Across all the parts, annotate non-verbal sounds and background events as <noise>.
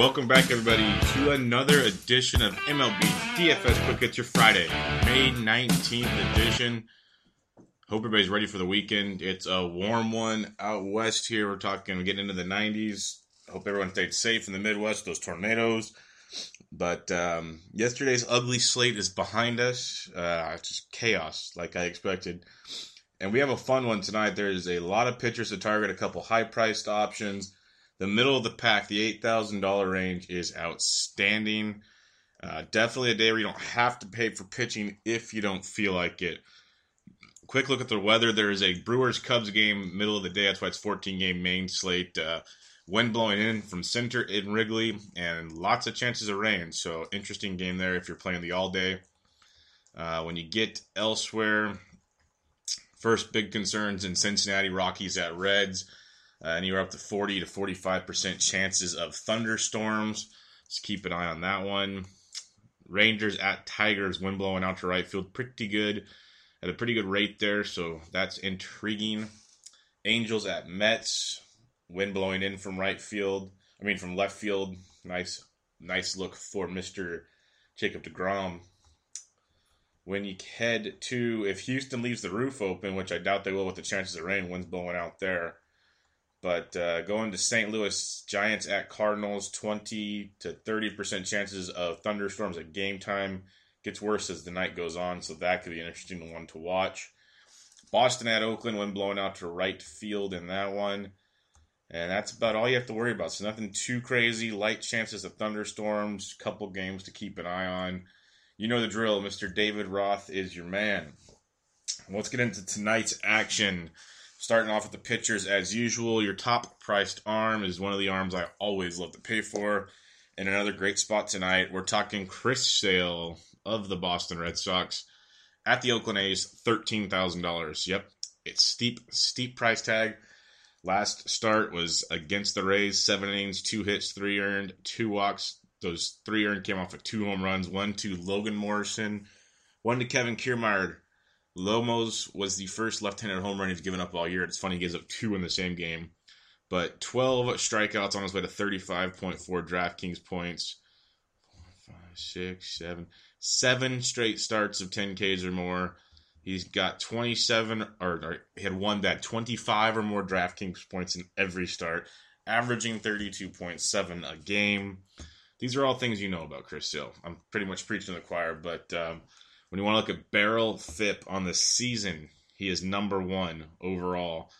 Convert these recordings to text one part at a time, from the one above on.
Welcome back, everybody, to another edition of MLB DFS Quick Hits Your Friday, May 19th edition. Hope everybody's ready for the weekend. It's a warm one out west here. We're talking we getting into the 90s. Hope everyone stayed safe in the Midwest, those tornadoes. But um, yesterday's ugly slate is behind us. Uh, it's just chaos, like I expected. And we have a fun one tonight. There's a lot of pitchers to target, a couple high priced options the middle of the pack, the $8,000 range, is outstanding. Uh, definitely a day where you don't have to pay for pitching if you don't feel like it. Quick look at the weather. There is a Brewers Cubs game, middle of the day. That's why it's 14 game main slate. Uh, wind blowing in from center in Wrigley, and lots of chances of rain. So, interesting game there if you're playing the all day. Uh, when you get elsewhere, first big concerns in Cincinnati, Rockies at Reds uh, anywhere up to 40 to 45% chances of thunderstorms. Let's keep an eye on that one. Rangers at Tigers, wind blowing out to right field, pretty good at a pretty good rate there, so that's intriguing. Angels at Mets, wind blowing in from right field. I mean from left field. Nice, nice look for Mister Jacob Degrom. When you head to if Houston leaves the roof open, which I doubt they will with the chances of rain, wind's blowing out there. But uh, going to St. Louis Giants at Cardinals, 20 to 30% chances of thunderstorms at game time. Gets worse as the night goes on, so that could be an interesting one to watch. Boston at Oakland, when blowing out to right field in that one. And that's about all you have to worry about. So nothing too crazy. Light chances of thunderstorms, couple games to keep an eye on. You know the drill. Mr. David Roth is your man. Let's get into tonight's action. Starting off with the pitchers as usual, your top priced arm is one of the arms I always love to pay for. And another great spot tonight, we're talking Chris Sale of the Boston Red Sox at the Oakland A's, thirteen thousand dollars. Yep, it's steep, steep price tag. Last start was against the Rays, seven innings, two hits, three earned, two walks. Those three earned came off of two home runs, one to Logan Morrison, one to Kevin Kiermaier. Lomos was the first left-handed home run he's given up all year. It's funny he gives up two in the same game, but 12 strikeouts on his way to 35.4 DraftKings points. Four, five, six, seven, seven straight starts of 10 Ks or more. He's got 27, or, or he had one that 25 or more DraftKings points in every start, averaging 32.7 a game. These are all things you know about Chris Sale. I'm pretty much preaching to the choir, but um, when you want to look at barrel FIP on the season, he is number one overall.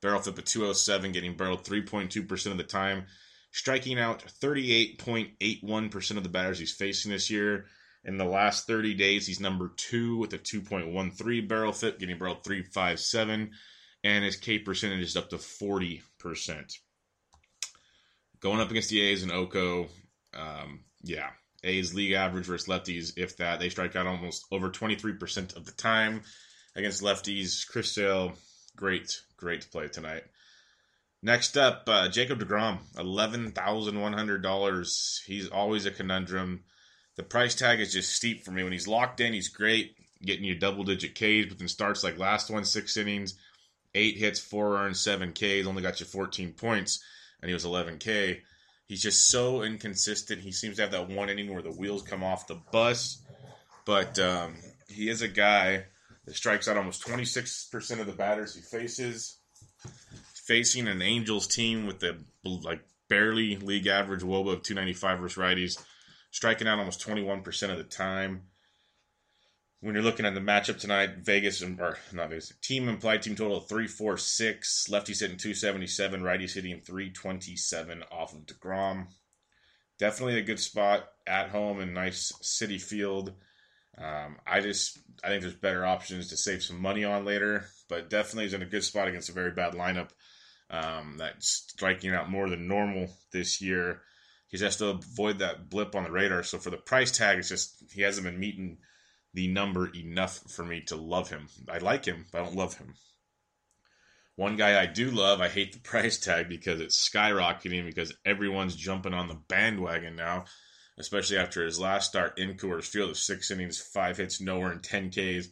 Barrel FIP at 207, getting barreled 3.2% of the time, striking out 38.81% of the batters he's facing this year. In the last 30 days, he's number two with a 2.13 barrel FIP, getting barreled 357, and his K percentage is up to 40%. Going up against the A's and Oko, um, yeah, A's league average versus lefties, if that. They strike out almost over 23% of the time against lefties. Chris Sale, great, great play tonight. Next up, uh, Jacob DeGrom, $11,100. He's always a conundrum. the price tag is just steep for me. When he's locked in, he's great, getting you double digit Ks, but then starts like last one, six innings, eight hits, four earned, seven Ks, only got you 14 points, and he was 11K. He's just so inconsistent. He seems to have that one inning where the wheels come off the bus, but um, he is a guy that strikes out almost 26% of the batters he faces. Facing an Angels team with the like barely league average WOBA of 295 versus righties, striking out almost 21% of the time when you're looking at the matchup tonight, Vegas or not Vegas, team implied team total three four six. Lefties hitting two seventy seven. Righties hitting three twenty seven off of Degrom. Definitely a good spot at home and nice city field. Um, I just I think there's better options to save some money on later, but definitely is in a good spot against a very bad lineup um, that's striking out more than normal this year. He has to avoid that blip on the radar. So for the price tag, it's just he hasn't been meeting the number enough for me to love him. I like him, but I don't love him. One guy I do love, I hate the <laughs> price tag because it's skyrocketing because everyone's jumping on the bandwagon now, especially after his last start in Coors Field of six innings, five hits, nowhere, and 10 Ks.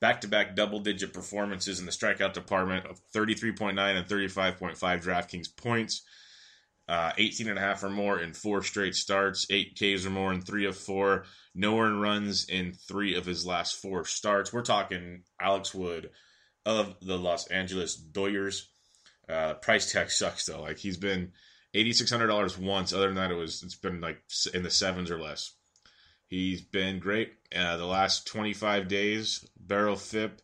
Back to back double digit performances in the strikeout department of 33.9 and 35.5 DraftKings points uh, 18 and a half or more in four straight starts, eight Ks or more in three of four, no earned runs in three of his last four starts. We're talking Alex Wood of the Los Angeles Doyers. Uh, price tag sucks though. Like he's been eighty six hundred dollars once. Other than that, it was it's been like in the sevens or less. He's been great. Uh, the last twenty five days, barrel FIP,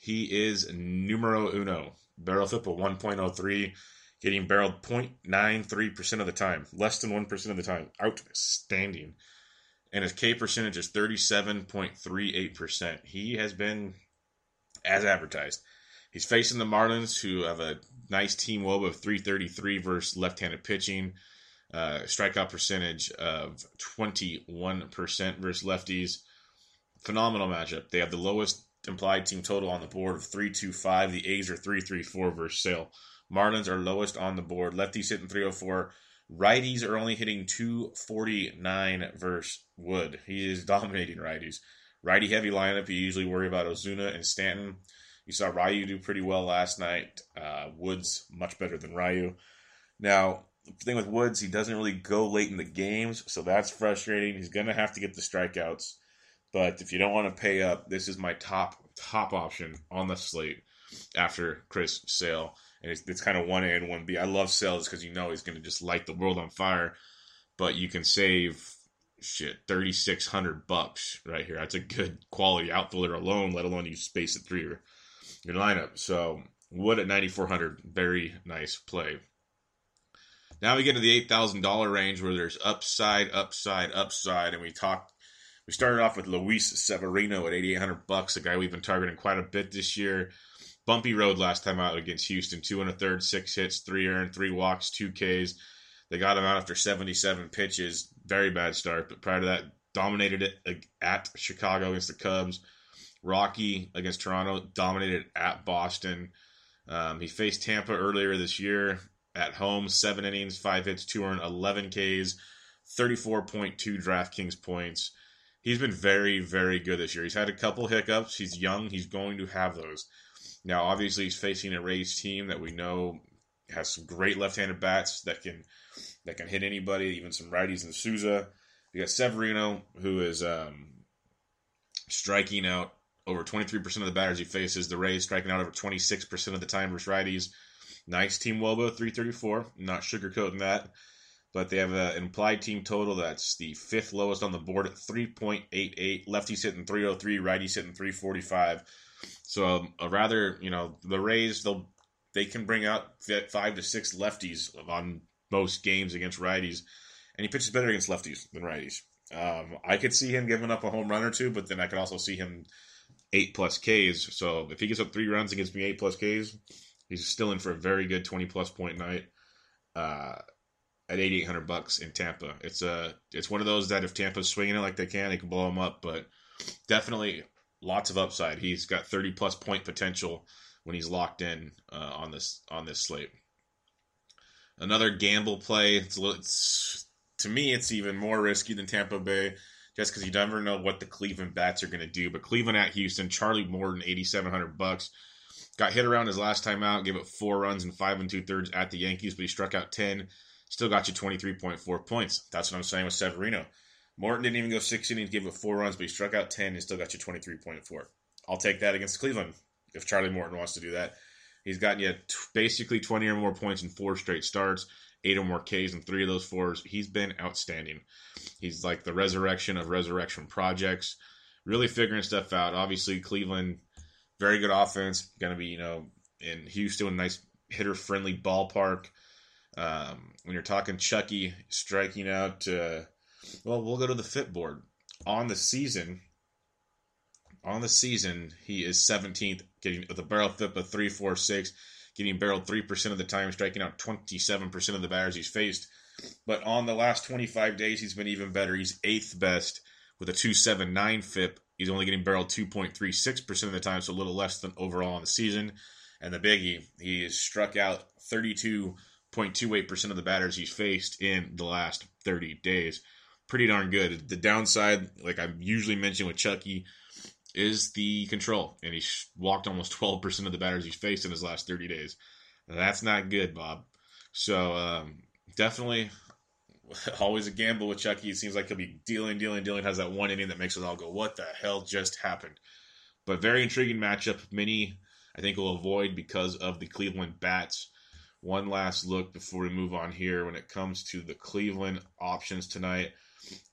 he is numero uno. Barrel FIP of one point oh three getting barreled 0.93% of the time, less than 1% of the time. Outstanding. And his K percentage is 37.38%. He has been as advertised. He's facing the Marlins, who have a nice team wob of 333 versus left handed pitching. Uh, strikeout percentage of 21% versus lefties. Phenomenal matchup. They have the lowest implied team total on the board of 325. The A's are 334 versus Sale. Marlins are lowest on the board. Lefties hitting 304. Righties are only hitting 249 versus Wood. He is <laughs> dominating righties. Righty heavy lineup. You usually worry about Ozuna and Stanton. You saw Ryu do pretty well last night. Uh, Woods much better than Ryu. Now, the thing with Woods, he doesn't really go late in the games, so that's frustrating. He's going to have to get the strikeouts. But if you don't want to pay up, this is my top top option on the slate after Chris Sale and it's, it's kind of one A and one B. I love Sales because you know he's going to just light the world on fire, but you can save shit thirty six hundred bucks right here. That's a good quality outfielder alone, let alone you space it through your your lineup. So Wood at ninety four hundred, very nice play. Now we get to the eight thousand dollar range where there's upside, upside, upside, and we talked. We started off with Luis Severino at eighty eight hundred bucks, a guy we've been targeting quite a bit this year bumpy road last time out against Houston. Two and a third, six hits, three earned, three walks, two Ks. They got him out after 77 pitches. Very bad start, but prior to that, dominated it at Chicago against the Cubs. Rocky against Toronto, dominated at Boston. Um, he faced Tampa earlier this year at home, seven innings, five hits, two earned, 11 Ks, 34.2 DraftKings points. He's been very, very good this year. He's had a couple hiccups. He's young. He's going to have those. Now, obviously, he's facing a Rays team that we know has some great left-handed bats that can that can hit anybody, even some righties in Souza. You got Severino, who is um, striking out over 23% of the batters he faces. The Rays striking out over 26% of the time versus righties. Nice team Wobo, 334. not sugarcoating that. But they have an implied team total that's the fifth lowest on the board at 3.88. Lefties hitting 303, righties hitting 345. So um, a rather, you know, the Rays they'll they can bring out five to six lefties on most games against righties, and he pitches better against lefties than righties. Um, I could see him giving up a home run or two, but then I could also see him eight plus Ks. So if he gets up three runs and me eight plus Ks, he's still in for a very good twenty plus point night. Uh, at eighty eight hundred bucks in Tampa, it's a it's one of those that if Tampa's swinging it like they can, they can blow him up. But definitely lots of upside. He's got 30 plus point potential when he's locked in uh, on this on this slate. Another gamble play. It's, it's, to me, it's even more risky than Tampa Bay. Just because you never know what the Cleveland bats are going to do. But Cleveland at Houston, Charlie Morton, eighty seven hundred bucks. Got hit around his last time out, gave it four runs and five and two thirds at the Yankees, but he struck out ten. Still got you twenty three point four points. That's what I'm saying with Severino. Morton didn't even go six innings, gave up four runs, but he struck out ten and still got you twenty three point four. I'll take that against Cleveland if Charlie Morton wants to do that. He's gotten you t- basically 20 or more points in four straight starts, eight or more Ks in three of those fours. He's been outstanding. He's like the resurrection of resurrection projects, really figuring stuff out. Obviously, Cleveland, very good offense. Going to be, you know, in Houston, a nice hitter friendly ballpark. Um, when you're talking Chucky striking out, uh, well, we'll go to the FIP board. On the season, on the season, he is 17th, getting with a barrel FIP of 346, getting barreled 3% of the time, striking out 27% of the batters he's faced. But on the last 25 days, he's been even better. He's eighth best with a 279 FIP. He's only getting barreled 2.36% of the time, so a little less than overall on the season. And the biggie, he has struck out 32.28% of the batters he's faced in the last 30 days. Pretty darn good. The downside, like I usually mention with Chucky, is the control, and he walked almost 12% of the batters he's faced in his last 30 days. That's not good, Bob. So um, definitely <laughs> always a gamble with Chucky. It seems like he'll be dealing, dealing, dealing. Has that one inning that makes us all go, "What the hell just happened?" But very intriguing matchup. Many I think will avoid because of the Cleveland bats. One last look before we move on here when it comes to the Cleveland options tonight.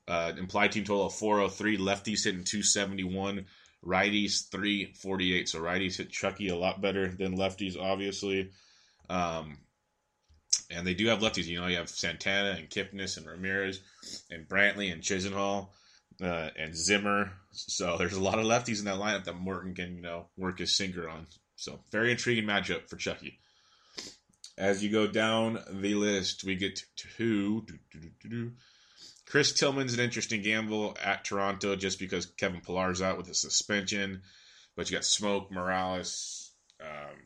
Uh, implied team total of 403. Lefties hitting 271 righties 348. So righties hit Chucky a lot better than lefties, obviously. Um, and they do have lefties. You know, you have Santana and Kipnis and Ramirez and Brantley and Chisenhall uh, and Zimmer. So there's a lot of lefties in that lineup that Morton can, you know, work his sinker on. So very intriguing matchup for Chucky. As you go down the list, we get to Chris Tillman's an interesting gamble at Toronto just because Kevin Pillar's out with a suspension. But you got Smoak, Morales, um,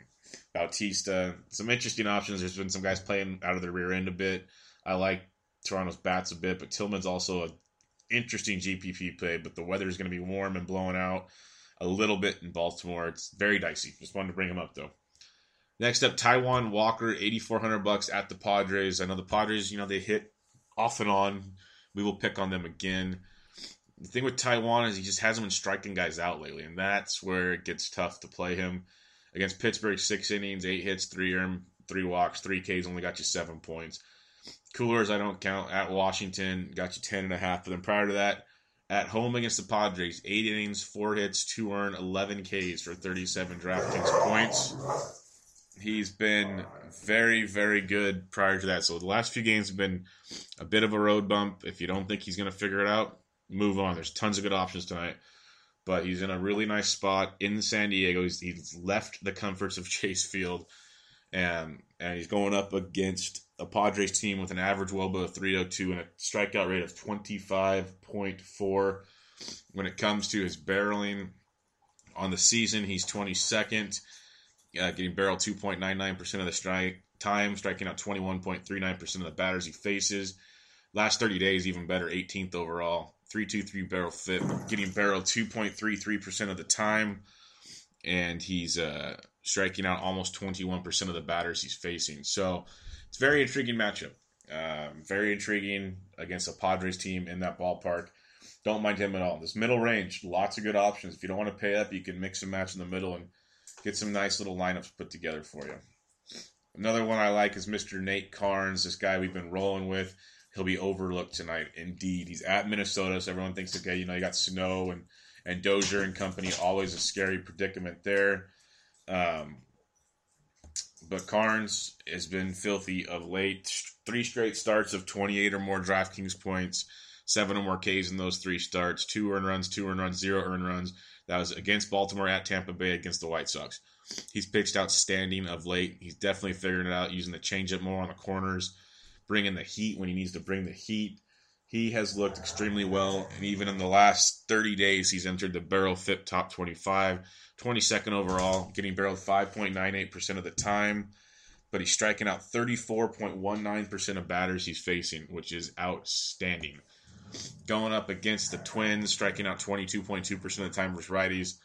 Bautista. Some interesting options. There's been some guys playing out of the rear end a bit. I like Toronto's bats a bit, but Tillman's also an interesting GPP play. But the weather is going to be warm and blowing out a little bit in Baltimore. It's very dicey. Just wanted to bring him up though. Next up, Taijuan Walker, eighty four hundred bucks at the Padres. I know the Padres, you know, they hit off and on we will pick on them again. The thing with Taijuan is he just hasn't been striking guys out lately, and that's where it gets tough to play him. Against Pittsburgh, six innings, eight hits, three earned, three walks, three Ks, only got you seven points. Coolers, I don't count. At Washington, got you ten and a half. But then prior to that, at home against the Padres, eight innings, four hits, two earned, 11 Ks for 37 DraftKings points. He's been very, very good prior to that. So the last few games have been a bit of a road bump. If you don't think he's going to figure it out, move on. There's tons of good options tonight. But he's in a really nice spot in San Diego. He's, he's left the comforts of <laughs> Chase Field, and and he's going up against a Padres team with an average WOBA of 302 and a strikeout rate of 25.4. When it comes to his barreling on the season, he's 22nd uh, getting barrel 2.99% of the strike time, striking out 21.39% of the batters he faces. Last 30 days, even better, 18th overall, 323 barrel FIP, getting barrel 2.33% of the time, and he's uh, striking out almost 21% of the batters he's facing. So it's very intriguing matchup. Um, very intriguing against a Padres team in that ballpark. Don't mind him at all. This middle range, lots of good options. If you don't want to pay up, you can mix and match in the middle and get some nice little lineups put together for you. Another one I like is Mr. Nate Karns, this guy we've been rolling with. He'll be overlooked tonight. Indeed, he's at Minnesota, so everyone thinks, okay, you know, you got Sano and and Dozier and company. Always a scary predicament there. Um, but Karns has been filthy of late. Three straight starts of 28 or more DraftKings points, seven or more Ks in those three starts, two earned runs, two earned runs, zero earned runs. That was against Baltimore at Tampa Bay against the White Sox. He's pitched outstanding of late. He's definitely figuring it out, using the changeup more on the corners, bringing the heat when he needs to bring the heat. He has looked extremely well, and even in the last 30 days, he's entered the barrel FIP top 25, 22nd overall, getting barreled 5.98% of the time. But he's striking out 34.19% of batters he's facing, which is outstanding. Going up against the Twins, striking out 22.2% of the time versus righties.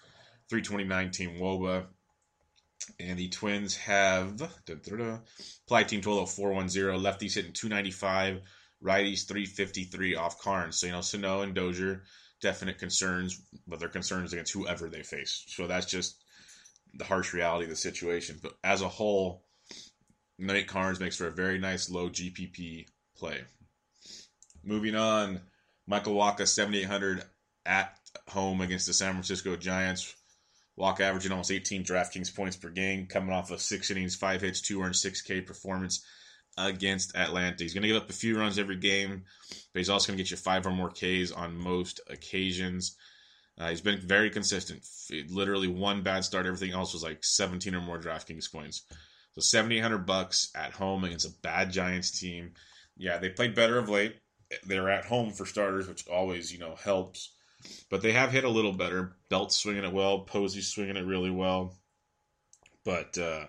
329 team Woba. And the Twins have play team total of 410. Lefties hitting 295, righties 353 off Karns. So, you know, Sano and Dozier, definite concerns, but they're concerns against whoever they face. So that's just the harsh reality of the situation. But as a whole, Nate Karns makes for a very nice low GPP play. Moving on, Michael Wacha 7,800 at home against the San Francisco Giants. Wacha averaging almost 18 DraftKings points per game, coming off of six innings, five hits, two earned, six K performance against Atlanta. He's going to give up a few runs every game, but he's also going to get you five or more Ks on most occasions. Uh, he's been very consistent. Literally one bad start, everything else was like 17 or more DraftKings points. So 7,800 bucks at home against a bad Giants team. Yeah, they played better of late. They're at home for starters, which always you know helps. But they have hit a little better. Belt swinging it well. Posey swinging it really well. But uh,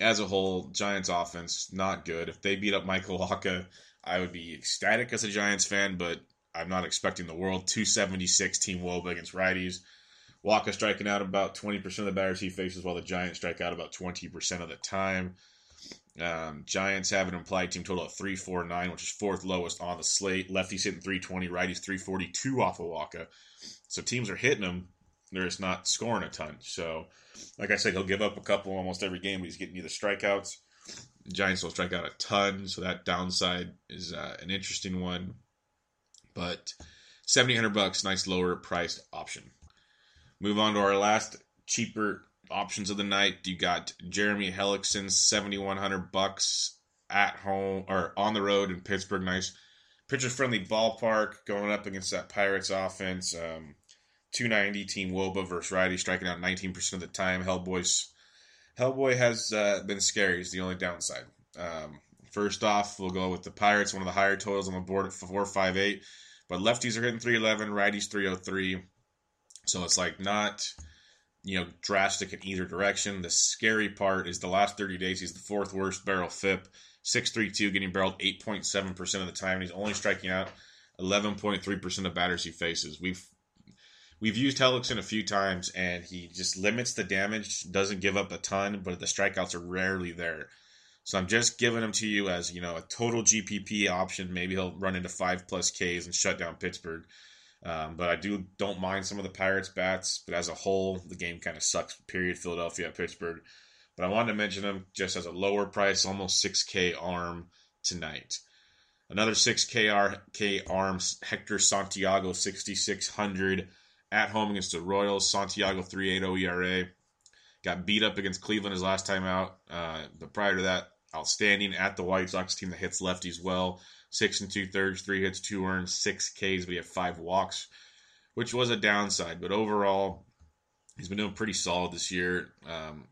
as a whole, Giants offense not good. If they beat up Michael Wacha, I would be ecstatic as a Giants fan. But I'm not expecting the world. 276 team Woba against righties. Wacha striking out about 20% of the batters he faces, while the Giants strike out about 20% of the time. Um, Giants have an implied team total of 349, which is fourth lowest on the slate. Lefties hitting 320, righties 342 off of Wacha. So teams are hitting him. They're just not scoring a ton. So, like I said, he'll give up a couple almost every game, but he's getting you the strikeouts. The Giants will strike out a ton, so that downside is uh, an interesting one. But 7,800 bucks, nice lower priced option. Move on to our last cheaper options of the night. You got Jeremy Hellickson, seventy one hundred bucks at home or on the road in Pittsburgh. Nice pitcher friendly ballpark going up against that Pirates offense. Um, 290 team Woba versus righty striking out 19% of the time. Hellboy's Hellboy has uh, been scary. Is the only downside. Um, first off, we'll go with the Pirates, one of the higher totals on the board at 458. But lefties are hitting 311, righties 303. So it's like not you know, drastic in either direction. The scary part is the last 30 days, he's the fourth worst barrel FIP, 632, getting barreled 8.7% of the time, and he's only striking out 11.3% of batters he faces. We've we've used Hellickson a few times, and he just limits the damage, doesn't give up a ton, but the strikeouts are rarely there. So I'm just giving him to you as you know a total GPP option. Maybe he'll run into five plus Ks and shut down Pittsburgh. Um, but I do don't mind some of the Pirates bats, but as a whole, the game kind of sucks. Period. Philadelphia, Pittsburgh. But I wanted to mention them just as a lower price, almost 6K arm tonight. Another 6K K arms, Hector Santiago, 6,600 at home against the Royals. Santiago 3.80 ERA. Got beat up against Cleveland his last time out. Uh, but prior to that, outstanding at the White Sox team that hits lefties well six and two thirds, three hits, two earned, six Ks. We have five walks, which was a downside. But overall, he's been doing pretty solid this year. Um,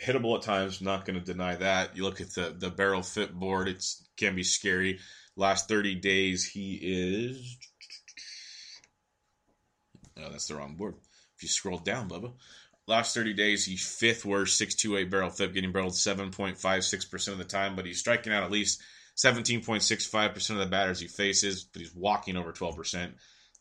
hittable at times, not going to deny that. You look at the the barrel FIP board; it can be scary. Last thirty days, he is. Oh, that's the wrong board. If you scroll down, Bubba. Last 30 days, he's fifth worst 628 barrel FIP, getting barreled 7.56% of the time, but he's striking out at least 17.65% of the batters he faces, but he's walking over 12%.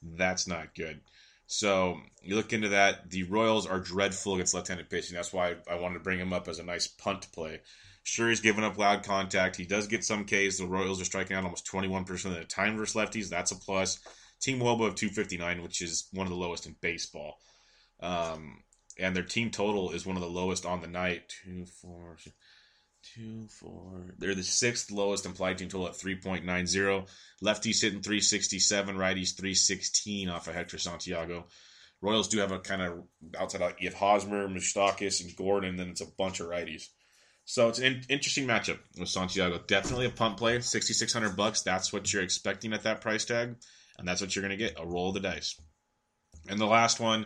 That's not good. So you look into that. The Royals are dreadful against left-handed pitching. That's why I wanted to bring him up as a nice punt play. Sure, he's giving up loud contact. He does get some Ks. The Royals are striking out almost 21% of the time versus lefties. That's a plus. Team Woba of 259, which is one of the lowest in baseball. Um, and their team total is one of the lowest on the night. Two, four, two, four. They're the sixth lowest implied team total at 3.90. Lefties hitting 367, righties 316 off of Hector Santiago. Royals do have a kind of outside out. You have Hosmer, Moustakas, and Gordon, then it's a bunch of righties. So it's an interesting matchup with Santiago. Definitely a punt play, 6600 bucks. That's what you're expecting at that price tag, and that's what you're going to get, a roll of the dice. And the last one,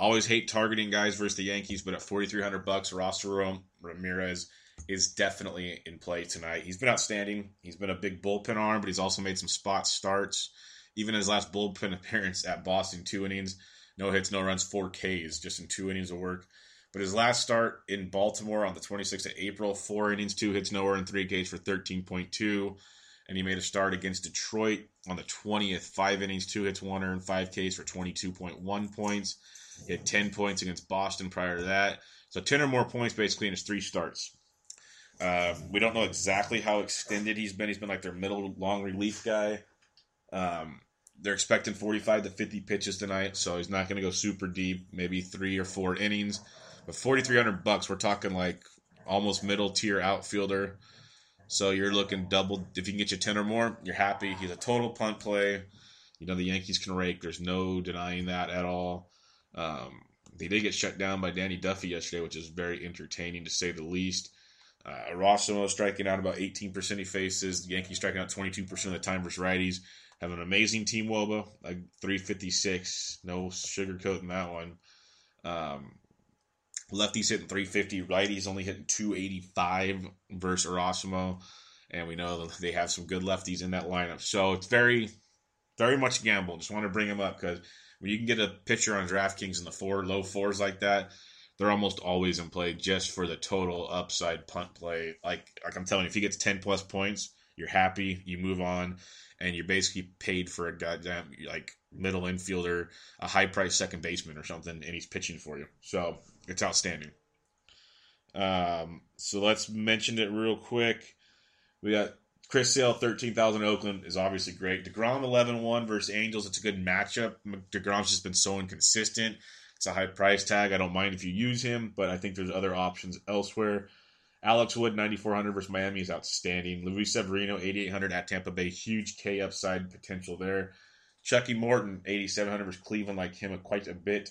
always hate targeting guys versus the Yankees, but at 4300 bucks, Erasmo Ramirez is definitely in play tonight. He's been outstanding. He's been a big bullpen arm, but he's also made some spot starts. Even his last bullpen <laughs> appearance at Boston, two innings, no hits, no runs, four Ks, just in two innings of work. But his last start in Baltimore on the 26th of April, four innings, two hits, no earned, three Ks for 13.2. and he made a start against Detroit on the 20th. Five innings, two hits, one earned, five Ks for 22.1 points. He had 10 points against Boston prior to that. So 10 or more points basically in his three starts. Uh, we don't know exactly how extended he's been. He's been like their middle long relief guy. Um, they're expecting 45 to 50 pitches tonight, so he's not going to go super deep, maybe three or four innings. But 4,300 bucks, we're talking like almost middle tier outfielder. So you're looking double. If you can get you 10 or more, you're happy. He's a total punt play. You know, the Yankees can rake. There's no denying that at all. Um, they did get shut down by Danny Duffy yesterday, which is very entertaining to say the least. Uh, Erasmo striking out about 18% he faces. The Yankees striking out 22% of the time versus righties. Have an amazing team Woba, like 356. No sugarcoating that one. Um, lefties hitting 350. Righties only hitting 285 versus Erasmo. And we know they have some good lefties in that lineup. So it's very, very much gamble. Just want to bring them up because when you can get a pitcher on DraftKings in the four low fours like that, they're almost always in play just for the total upside punt play. Like like I'm telling you, if he gets 10 plus points, you're happy, you move on, and you're basically paid for a goddamn like middle infielder, a high price second baseman or something, and he's pitching for you. So it's outstanding. Um, so let's mention it real quick. We got Chris Sale, 13,000 Oakland is obviously great. DeGrom 11 1 versus Angels. It's a good matchup. DeGrom's just been so inconsistent. It's a high price tag. I don't mind if you use him, but I think there's other options elsewhere. Alex Wood, 9,400 versus Miami is outstanding. Luis Severino, 8,800 at Tampa Bay. Huge K upside potential there. Chucky Morton, 8,700 versus Cleveland, like him quite a bit.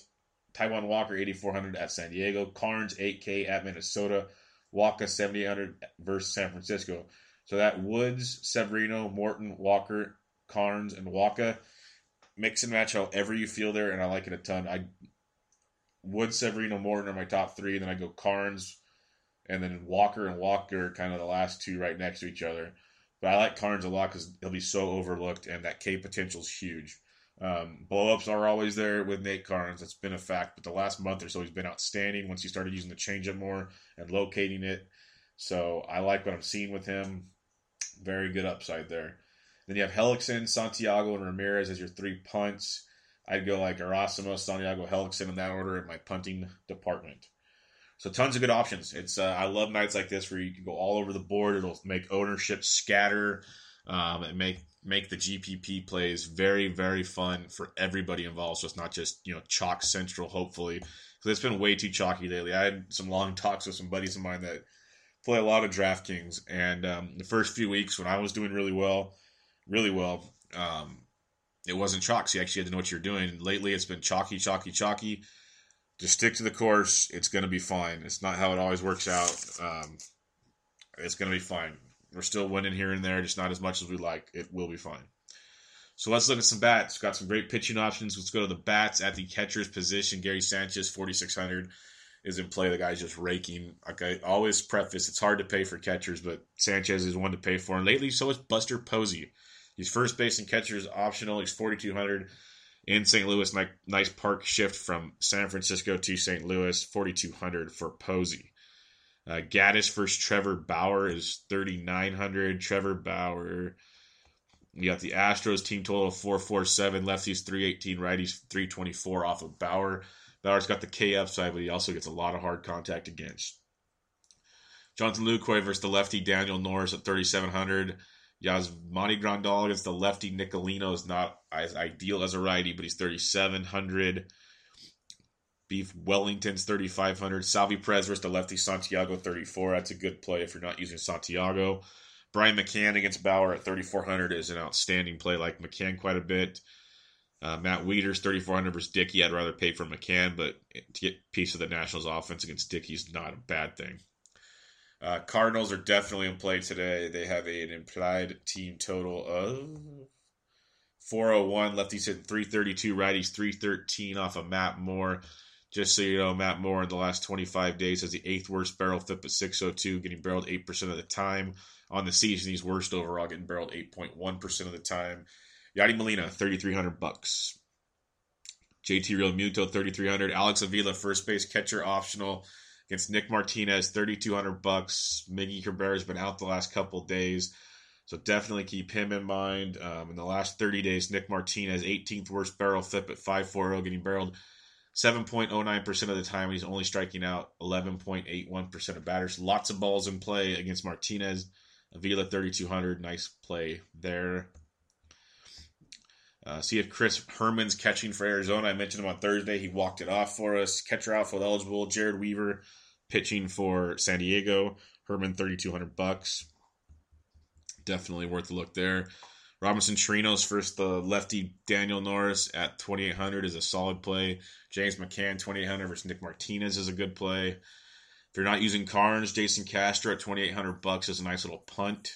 Taijuan Walker, 8,400 at San Diego. Karns, 8K at Minnesota. Wacha, 7,800 versus San Francisco. So that Woods, Severino, Morton, Walker, Karns, and Wacha. Mix and match however you feel there, and I like it a ton. I Woods, Severino, Morton are my top three. and Then I go Karns, and then Walker and Walker kind of the last two right next to each other. But I like Karns a lot because he'll be so overlooked, and that K potential is huge. Um, blowups are always there with Nate Karns. That's been a fact. But the last month or so, he's been outstanding once he started using the changeup more and locating it. So I like what I'm seeing with him. Very good upside there. Then you have Hellickson, Santiago, and Ramirez as your three punts. I'd go like Erasmo, Santiago, Hellickson in that order in my punting department. So tons of good options. It's uh, I love nights like this where you can go all over the board. It'll make ownership scatter um, and make make the GPP plays very very fun for everybody involved. So it's not just you know chalk central. Hopefully, because it's been way too chalky lately. I had some long <laughs> talks with some buddies of mine that play a lot of DraftKings, and um, the first few weeks when I was doing really well, really well, um, it wasn't chalk. So you actually had to know what you're doing. Lately, it's been chalky, chalky, chalky. Just stick to the course. It's going to be fine. It's not how it always works out. Um, it's going to be fine. We're still winning here and there, just not as much as we like. It will be fine. So let's look at some bats. Got some great pitching options. Let's go to the bats at the catcher's position. Gary Sanchez, 4,600 is in play. The guy's just raking. Like I always preface, it's hard to pay for catchers, but Sanchez is one to pay for. And lately, so is Buster Posey. He's first base and catcher is optional. He's 4,200 in St. Louis. Nice, park shift from San Francisco to St. Louis. 4,200 for Posey. Uh, Gattis versus Trevor Bauer is 3,900. Trevor Bauer. You got the Astros team total of 447. Lefties 318. Righties 324 off of Bauer. Bauer's got the K upside, but he also gets a lot of hard contact against. Jonathan Lucroy versus the lefty Daniel Norris at 3,700. Yasmani Grandal against the lefty Nicolino is not as ideal as a righty, but he's 3,700. Beef Wellington's 3,500. Salvy Perez versus the lefty Santiago 34. That's a good play if you're not using Santiago. Brian McCann against Bauer at 3,400 is an outstanding play. Like McCann quite a bit. Uh, Matt Wieters, 3,400 versus Dickey. I'd rather pay for McCann, but to get piece of the Nationals offense against Dickey is not a bad thing. Uh, Cardinals are definitely in play today. They have a, an implied team total of 401. Lefties hit 332, righties 313 off of Matt Moore. Just so you know, Matt Moore in the last 25 days has the eighth worst barrel FIP at 602, getting barreled 8% of the time. On the season, he's worst overall, getting barreled 8.1% of the time. Yadi Molina, 3,300 bucks. JT Realmuto, 3,300. Alex Avila, first base catcher optional against Nick Martinez, 3,200 bucks. Miggy Cabrera's been out the last couple days. So definitely keep him in mind. Um, in the last 30 days, Nick Martinez, 18th worst barrel FIP at 5.40, getting barreled 7.09% of the time. He's only striking out 11.81% of batters. Lots of balls in play against Martinez. Avila 3200, nice play there. Uh, see if Chris Herrmann's catching for Arizona. I mentioned him on Thursday. He walked it off for us. Catcher outfield eligible. Jered Weaver pitching for San Diego. Herrmann 3200 bucks. Definitely worth a look there. Robinson Chirinos versus the lefty Daniel Norris at 2800 is a solid play. James McCann 2800 versus Nick Martinez is a good play. If you're not using Karns, Jason Castro at 2800 bucks is a nice little punt.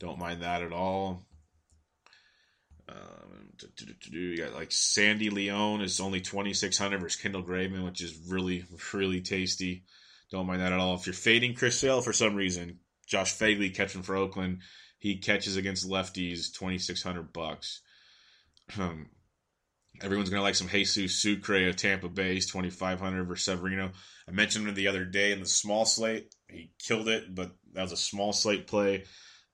Don't mind that at all. Um, you got like Sandy Leon is only 2600 versus Kendall Graveman, which is really, really tasty. Don't mind that at all. If you're fading Chris Sale for some reason, Josh Phegley catching for Oakland, he catches against lefties, 2600 bucks. Um, everyone's gonna like some Jesus Sucre of Tampa Bay's 2500 versus Severino. I mentioned him the other day in the small slate. He killed it, but that was a small slate play.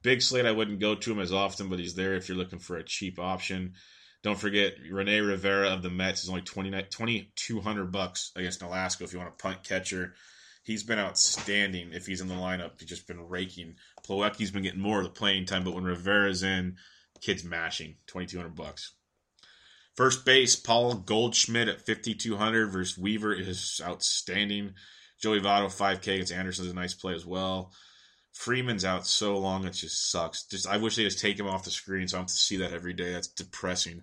Big slate, I wouldn't go to him as often, but he's there if you're looking for a cheap option. Don't forget, Rene Rivera of the Mets is only 2200 bucks against Alaska if you want a punt catcher. He's been outstanding if he's in the lineup. He's just been raking. Plawecki's been getting more of the playing time, but when Rivera's in, kid's mashing. 2200 bucks. First base, Paul Goldschmidt at 5200 versus Weaver is outstanding. Joey Votto 5K against Anderson is a nice play as well. Freeman's out so long it just sucks. Just I wish they just take him off the screen so I don't have to see that every day. That's depressing.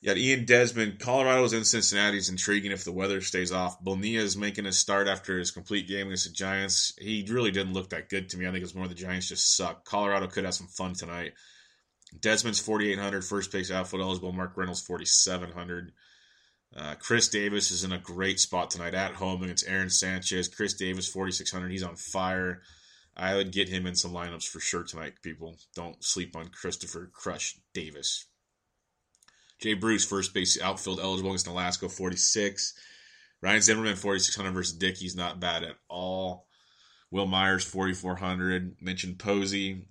You got Ian Desmond. Colorado's in Cincinnati is intriguing if the weather stays off. Bonilla is making a start after his complete game against the Giants. He really didn't look that good to me. I think it's more the Giants just suck. Colorado could have some fun tonight. Desmond's 4,800, first base outfield eligible. Mark Reynolds 4,700. Uh, Chris Davis is in a great spot tonight at home against Aaron Sanchez. Chris Davis 4,600. He's on fire. I would get him in some lineups for sure tonight, people. Don't sleep on Christopher Crush Davis. Jay Bruce, first base outfield eligible against Alaska, 46. Ryan Zimmerman, 4,600 versus Dick. He's not bad at all. Will Myers, 4,400. Mentioned Posey.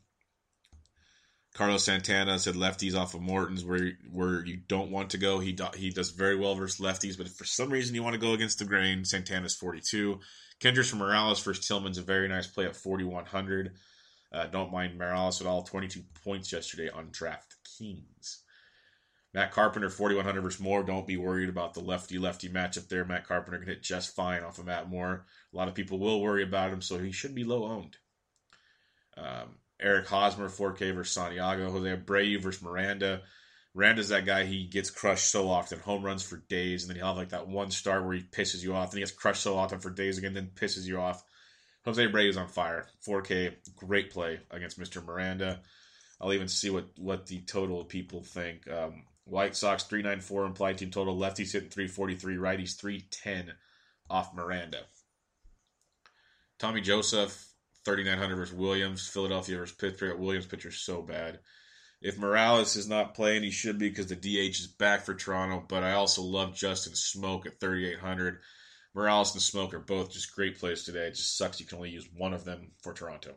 Carlos Santana said lefties off of Morton's where where you don't want to go. He do, he does very well versus lefties, but for some reason you want to go against the grain, Santana's 42. Kendrys from Morales versus Tillman's a very nice play at 4,100. Uh, don't mind Morales at all. 22 points yesterday on DraftKings. Matt Carpenter, 4,100 versus Moore. Don't be worried about the lefty lefty matchup there. Matt Carpenter can hit just fine off of Matt Moore. A lot of people will worry about him, so he should be low owned. Um, Eric Hosmer, 4K versus Santiago. Jose Abreu versus Miranda. Miranda's that guy, he gets crushed so often. Home runs for days, and then he'll have like that one start where he pisses you off, and he gets crushed so often for days again, then pisses you off. Jose Abreu is on fire. 4K, great play against Mr. Miranda. I'll even see what, what the total people think. Um, White Sox 394 implied team total. Lefties hitting 343, righties 310 off Miranda. Tommy Joseph 3900 versus Williams. Philadelphia versus Pittsburgh. Williams pitcher so bad. If Morales is not playing, he should be because the DH is back for Toronto. But I also love Justin Smoak at 3800. Morales and Smoak are both just great plays today. It just sucks you can only use one of them for Toronto.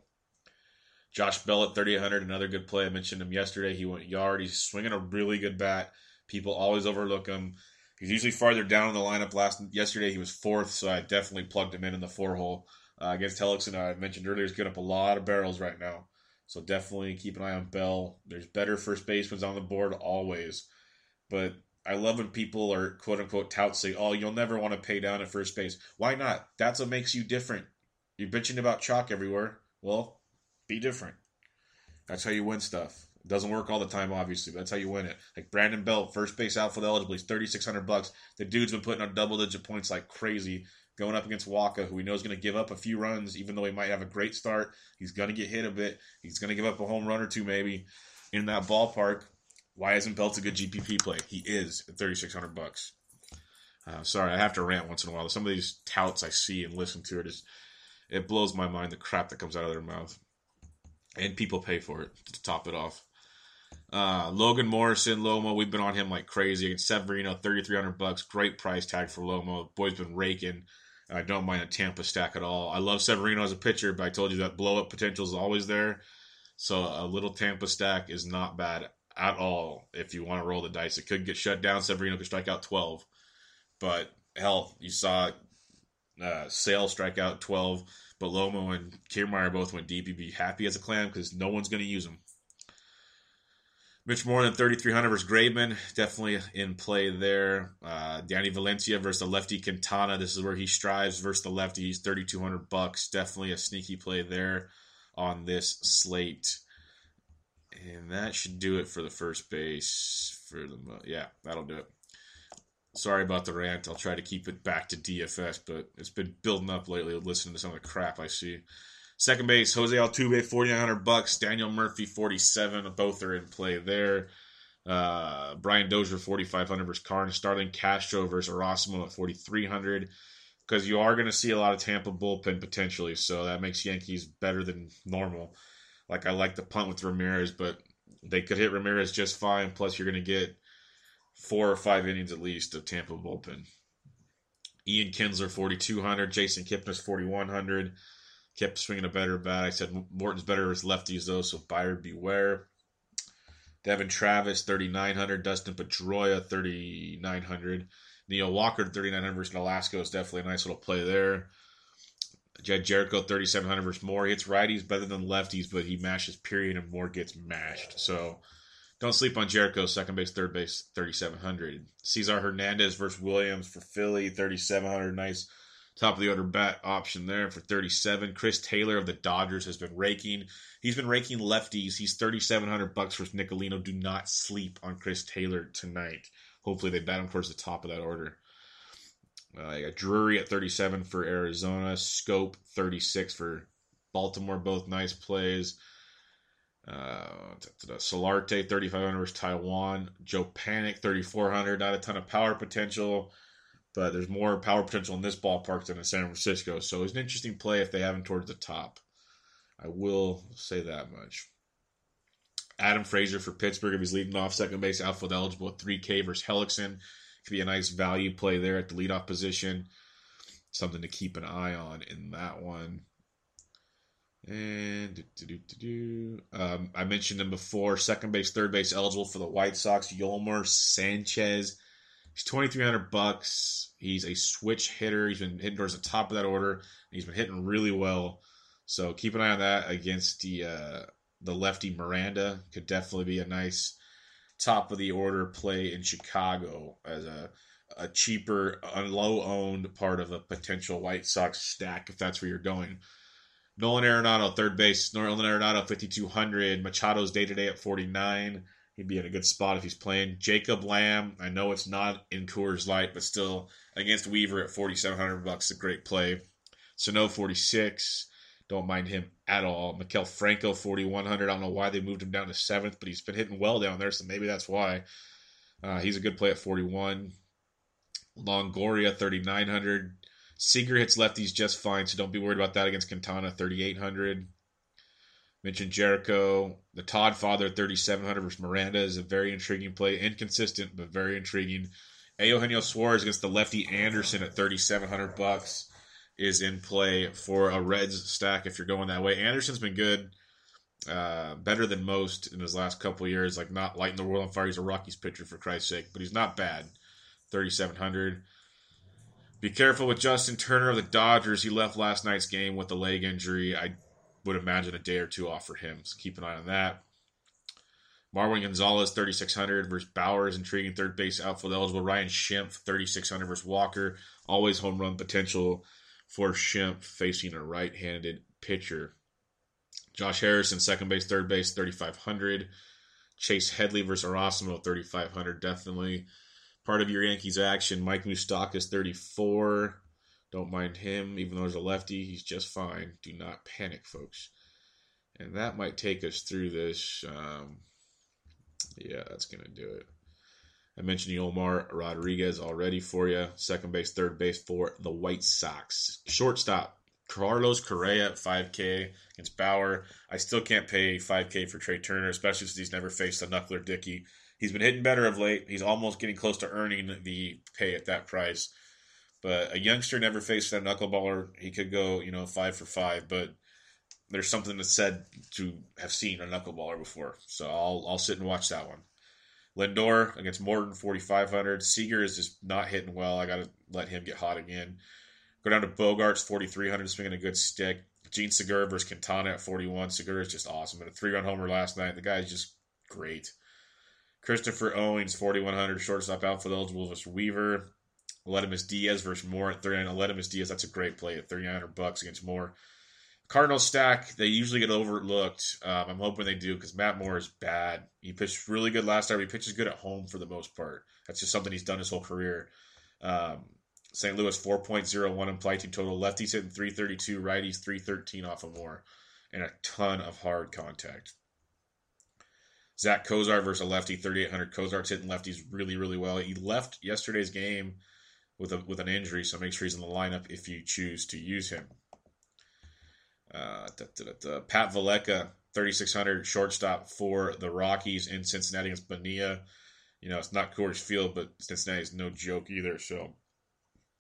Josh Bell at 3800, another good play. I mentioned him yesterday. He went yard. He's swinging a really good bat. People always overlook him. He's usually farther down in the lineup. Last yesterday he was fourth, so I definitely plugged him in in the four hole uh, against Hellickson. I mentioned earlier he's getting up a lot of barrels right now, so definitely keep an eye on Bell. There's better first basemen on the board always, but I love when people are quote unquote touts say, "Oh, you'll never want to pay down at first base." Why not? That's what makes you different. You're bitching about chalk everywhere. Well, be different. That's how you win stuff. It doesn't work all the time, obviously, but that's how you win it. Like Brandon Belt, first base outfield eligible, he's thirty six hundred bucks. The dude's been putting on double digit points like crazy, going up against Wacha, who we know is going to give up a few runs, even though he might have a great start. He's going to get hit a bit. He's going to give up a home run or two, maybe in that ballpark. Why isn't Belt a good GPP play? He is at thirty six hundred bucks. Uh, sorry, I have to rant once in a while. Some of these touts I see and listen to it is it blows my mind the crap that comes out of their mouth and people pay for it to top it off. Uh, Logan Morrison, Lomo, we've been on him like crazy. Against Severino, thirty three hundred bucks, great price tag for Lomo. Boy's been raking. I don't mind a Tampa stack at all. I love Severino as a pitcher, but I told you that blow up potential is always there. So a little Tampa stack is not bad at all if you want to roll the dice. It could get shut down. Severino could strike out 12. But hell, you saw uh, Sale strike out 12, but Lomo and Kiermaier both went deep. You'd be happy as a clam because no one's going to use them. Mitch Moreland 3,300 versus Graveman, definitely in play there. Uh, Danny Valencia versus the lefty Quintana. This is where he strives versus the lefty. He's 3,200 bucks. Definitely a sneaky play there on this slate. And that should do it for the first base. For the yeah, that'll do it. Sorry about the rant. I'll try to keep it back to DFS, but it's been building up lately. Listening to some of the crap I see. Second base, Jose Altuve, forty nine hundred bucks. Daniel Murphy, forty seven. Both are in play there. Uh, Brian Dozier, forty five hundred versus Karn. Starlin Castro versus Erasmo at forty three hundred. Because you are going to see a lot of Tampa bullpen potentially, so that makes Yankees better than normal. Like I like the punt with Ramirez, but they could hit Ramirez just fine. Plus, you're going to get four or five innings at least of Tampa bullpen. Ian Kinsler, 4,200. Jason Kipnis, 4,100. Kept swinging a better bat. I said Morton's better as lefties, though, so buyer beware. Devon Travis, 3,900. Dustin Pedroia, 3,900. Neil Walker, 3,900 versus Alaska is definitely a nice little play there. Jed Gyorko, 3,700 versus Moore. He hits righties better than lefties, but he mashes period and Moore gets mashed. So don't sleep on Gyorko, second base, third base, 3,700. Cesar Hernandez versus Williams for Philly, 3,700. Nice top of the order bat option there for 37. Chris Taylor of the Dodgers has been raking. He's been raking lefties. He's 3,700 bucks versus Nicolino. Do not sleep on Chris Taylor tonight. Hopefully they bat him towards the top of that order. Uh, Drury at 37 for Arizona. Schoop 36 for Baltimore. Both nice plays. Uh, Solarte 3500 versus Taijuan. Joe Panik 3400. Not a ton of power potential, but there's more power potential in this ballpark than in San Francisco. So it's an interesting play if they have him towards the top. I will say that much. Adam Frazier for Pittsburgh if he's leading off second base, outfield eligible at 3K versus Hellickson. Could be a nice value play there at the leadoff position. Something to keep an eye on in that one. And um, I mentioned him before. Second base, third base eligible for the White Sox. Yolmer Sanchez. He's twenty three hundred bucks. He's a switch hitter. He's been hitting towards the top of that order. he's been hitting really well. So keep an eye on that against the uh, the lefty Miranda. Could definitely be a nice top of the order play in Chicago as a a cheaper, low owned part of a potential White Sox stack if that's where you're going. Nolan Arenado, third base. Nolan Arenado, 5,200. Machado's day to day at 49. He'd be in a good spot if he's playing. Jacob Lamb, I know it's not in Coors Light, but still against Weaver at 4,700 bucks, a great play. Sano, 46. Don't mind him at all. Maikel Franco, 4,100. I don't know why they moved him down to seventh, but he's been hitting well down there, so maybe that's why. Uh, he's a good play at 41. Longoria, 3,900. Seager hits lefties just fine, so don't be worried about that against Quintana, 3,800. Mentioned Gyorko. The Todd Father, 3,700 versus Miranda is a very intriguing play. Inconsistent, but very intriguing. Eugenio Suarez against the lefty Anderson at 3,700 bucks is in play for a Reds stack if you're going that way. Anderson's been good, uh, better than most in his last couple years. Like not lighting the world on fire. He's a Rockies pitcher for Christ's sake, but he's not bad. 3,700. Be careful with Justin Turner of the Dodgers. He left last night's game with a leg injury. I would imagine a day or two off for him. So keep an eye on that. Marwin Gonzalez, 3,600 versus Bauer, intriguing third base outfield eligible. Ryan Schimpf, 3,600 versus Walker. Always home run potential for Schimpf facing a right handed pitcher. Josh Harrison, second base, third base, 3,500. Chase Headley versus Erasmo, 3,500. Definitely part of your Yankees action. Mike Moustakas, 34. Don't mind him, even though he's a lefty. He's just fine. Do not panic, folks. And that might take us through this. Um, yeah, that's going to do it. I mentioned Yolmer Rodriguez already for you. Second base, third base for the White Sox. Shortstop, Carlos Correa at 5K against Bauer. I still can't pay 5K for Trea Turner, especially since he's never faced a knuckler Dickey. He's been hitting better of late. He's almost getting close to earning the pay at that price. But a youngster never faced that knuckleballer. He could go, you know, five for five. But there's something that's said to have seen a knuckleballer before. So I'll I'll sit and watch that one. Lindor against Morton, 4,500. Seager is just not hitting well. I got to let him get hot again. Go down to Bogaerts, 4,300, swinging a good stick. Jean Segura versus Quintana at 41. Segura is just awesome. At a three run homer last night. The guy is just great. Christopher Owings, 4,100, shortstop outfield eligible versus Weaver. Aledmys Diaz versus Moore at 39. Aledmys Diaz, that's a great play at 3,900 bucks against Moore. Cardinals stack, they usually get overlooked. Um, I'm hoping they do because Matt Moore is bad. He pitched really good last time. He pitches good at home for the most part. That's just something he's done his whole career. Um, St. Louis 4.01 implied team total. Lefties hitting 332, righties 313 off of Moore, and a ton of hard contact. Zach Cozart versus a lefty, 3,800. Cozart's hitting lefties really, really well. He left yesterday's game with a with an injury, so make sure he's in the lineup if you choose to use him. Uh, da, da, da, Pat Valaika, 3,600 shortstop for the Rockies in Cincinnati against Bonilla. You know, it's not Coors Field, but Cincinnati is no joke either, so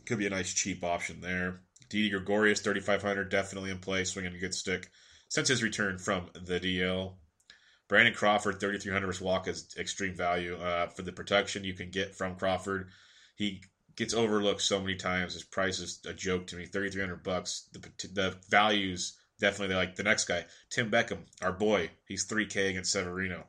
could be a nice cheap option there. Didi Gregorius, 3,500, definitely in play, swinging a good stick since his return from the DL. Brandon Crawford, 3,300 versus Walk is extreme value uh, for the protection you can get from Crawford. He gets overlooked so many times. His price is a joke to me. 3,300 bucks. The the values definitely like the next guy, Tim Beckham, our boy. He's 3K against Severino.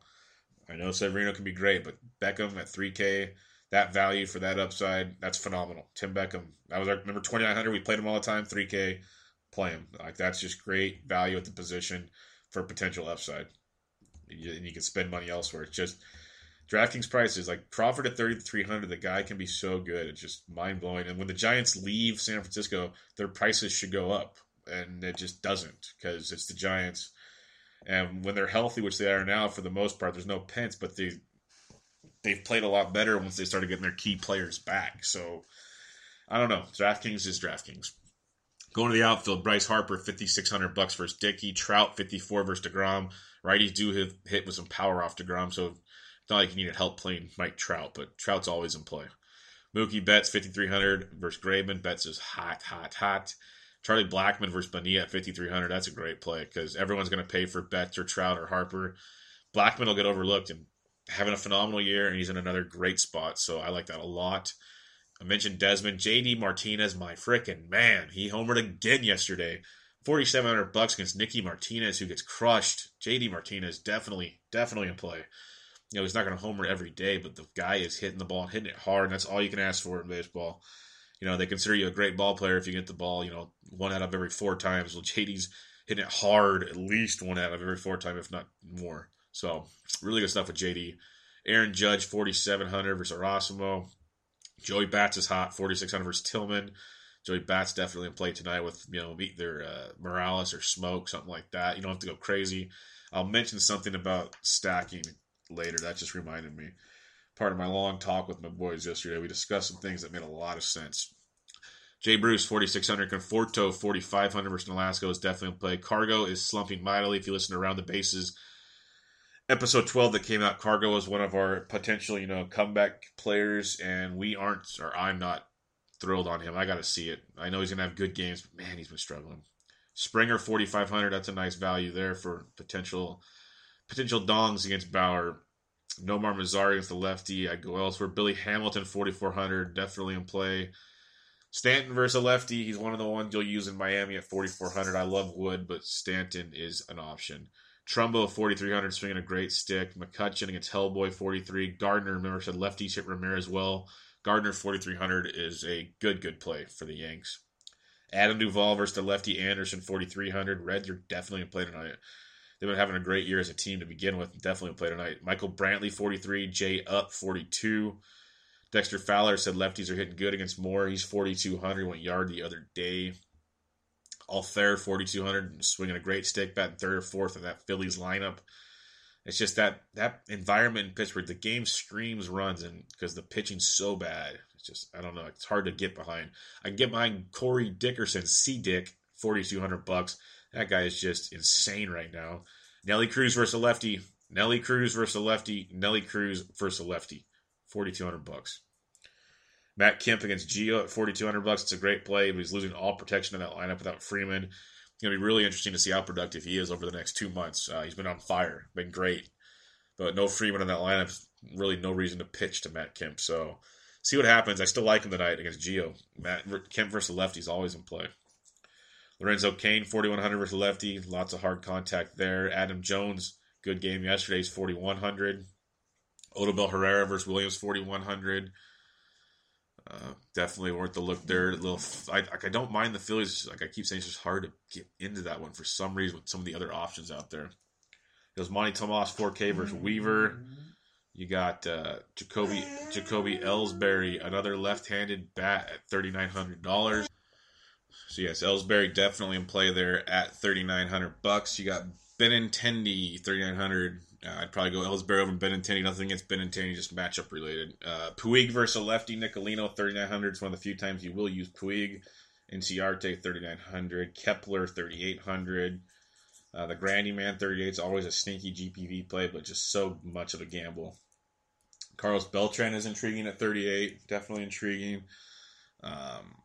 I know Severino can be great, but Beckham at 3K, that value for that upside, that's phenomenal. Tim Beckham, that was our number 2,900. We played him all the time. 3K, play him. Like that's just great value at the position for potential upside. And you can spend money elsewhere. It's just DraftKings prices like Crawford at 3,300. The guy can be so good. It's just mind blowing. And when the Giants leave San Francisco, their prices should go up and it just doesn't because it's the Giants. And when they're healthy, which they are now for the most part, there's no Pence, but they they've played a lot better once they started getting their key players back. So I don't know. DraftKings is DraftKings. Going to the outfield, Bryce Harper, fifty six hundred bucks versus Dickey. Trout, fifty four versus Degrom. Righties do hit, hit with some power off Degrom, so not like you needed help playing Mike Trout, but Trout's always in play. Mookie Betts, fifty three hundred versus Graveman. Betts is hot, hot, hot. Charlie Blackmon versus Bonilla at 5,300. That's a great play because everyone's going to pay for Betts or Trout or Harper. Blackman will get overlooked and having a phenomenal year, and he's in another great spot. So I like that a lot. I mentioned Desmond. JD Martinez, my freaking man. He homered again yesterday. 4700 bucks against Nicky Martinez, who gets crushed. JD Martinez definitely, definitely in play. You know, he's not going to homer every day, but the guy is hitting the ball and hitting it hard, and that's all you can ask for in baseball. You know, they consider you a great ball player if you get the ball, you know, one out of every four times. Well, JD's hitting it hard at least one out of every four times, if not more. So, really good stuff with JD. Aaron Judge, 4,700 versus Erasmo. Joey Bats is hot, 4,600 versus Tillman. Joey Bats definitely in play tonight with, you know, either uh, Morales or Smoak, something like that. You don't have to go crazy. I'll mention something about stacking later. That just reminded me part of my long talk with my boys yesterday. We discussed some things that made a lot of sense. Jay Bruce, 4,600. Conforto, 4,500 versus Alaska is definitely in play. Cargo is slumping mightily. If you listen to Around the Bases, episode 12 that came out, Cargo is one of our potential, you know, comeback players, and we aren't, or I'm not thrilled on him. I got to see it. I know he's going to have good games, but man, he's been struggling. Springer, 4,500. That's a nice value there for potential potential dongs against Bauer. Nomar Mazara against the lefty. I go elsewhere. Billy Hamilton, 4,400, definitely in play. Stanton versus a lefty. He's one of the ones you'll use in Miami at 4,400. I love Wood, but Stanton is an option. Trumbo, 4,300, swinging a great stick. McCutchen against Hellboy, 43. Gardner, remember, said lefty hit Ramirez well. Gardner, 4,300 is a good, good play for the Yanks. Adam Duvall versus the lefty Anderson, 4,300. Reds are definitely in play tonight. They've been having a great year as a team to begin with. Definitely play tonight. Michael Brantley, 43. Jay Up, 42. Dexter Fowler said lefties are hitting good against Moore. He's 4,200. Went yard the other day. Altherr, 4,200. Swinging a great stick, batting third or fourth in that Phillies lineup. It's just that that environment in Pittsburgh, the game screams runs, and because the pitching's so bad, it's just I don't know. It's hard to get behind. I can get behind Corey Dickerson, C Dick, forty two hundred bucks. That guy is just insane right now. Nelly Cruz versus a lefty. Nelly Cruz versus a lefty. Nelly Cruz versus a lefty. 4200 bucks. Matt Kemp against Gio at 4200 bucks. It's a great play, but he's losing all protection in that lineup without Freeman. It's going to be really interesting to see how productive he is over the next two months. Uh, he's been on fire, been great, but no Freeman in that lineup. Really, no reason to pitch to Matt Kemp. So, see what happens. I still like him tonight against Gio. Matt Kemp versus lefty is always in play. Lorenzo Cain, 4,100 versus lefty. Lots of hard contact there. Adam Jones, good game yesterday. He's 4,100. Odubel Herrera versus Williams, 4,100. Uh, definitely worth the look there. A little, I, I don't mind the Phillies. Like I keep saying, it's just hard to get into that one for some reason with some of the other options out there. It was Monty Tomas 4K versus Weaver. You got uh, Jacoby Jacoby Ellsbury, another left-handed bat at thirty nine hundred dollars. So yes, Ellsbury definitely in play there at thirty nine hundred bucks. You got Benintendi thirty nine hundred. Uh, I'd probably go Ellsbury over Benintendi. Nothing against Benintendi, just matchup related. Uh, Puig versus lefty Nicolino, 3,900 is one of the few times you will use Puig. Inciarte, 3,900. Kepler, 3,800. Uh, the Grandy Man, 38 is always a sneaky GPP play, but just so much of a gamble. Carlos Beltran is intriguing at 38. Definitely intriguing. Um,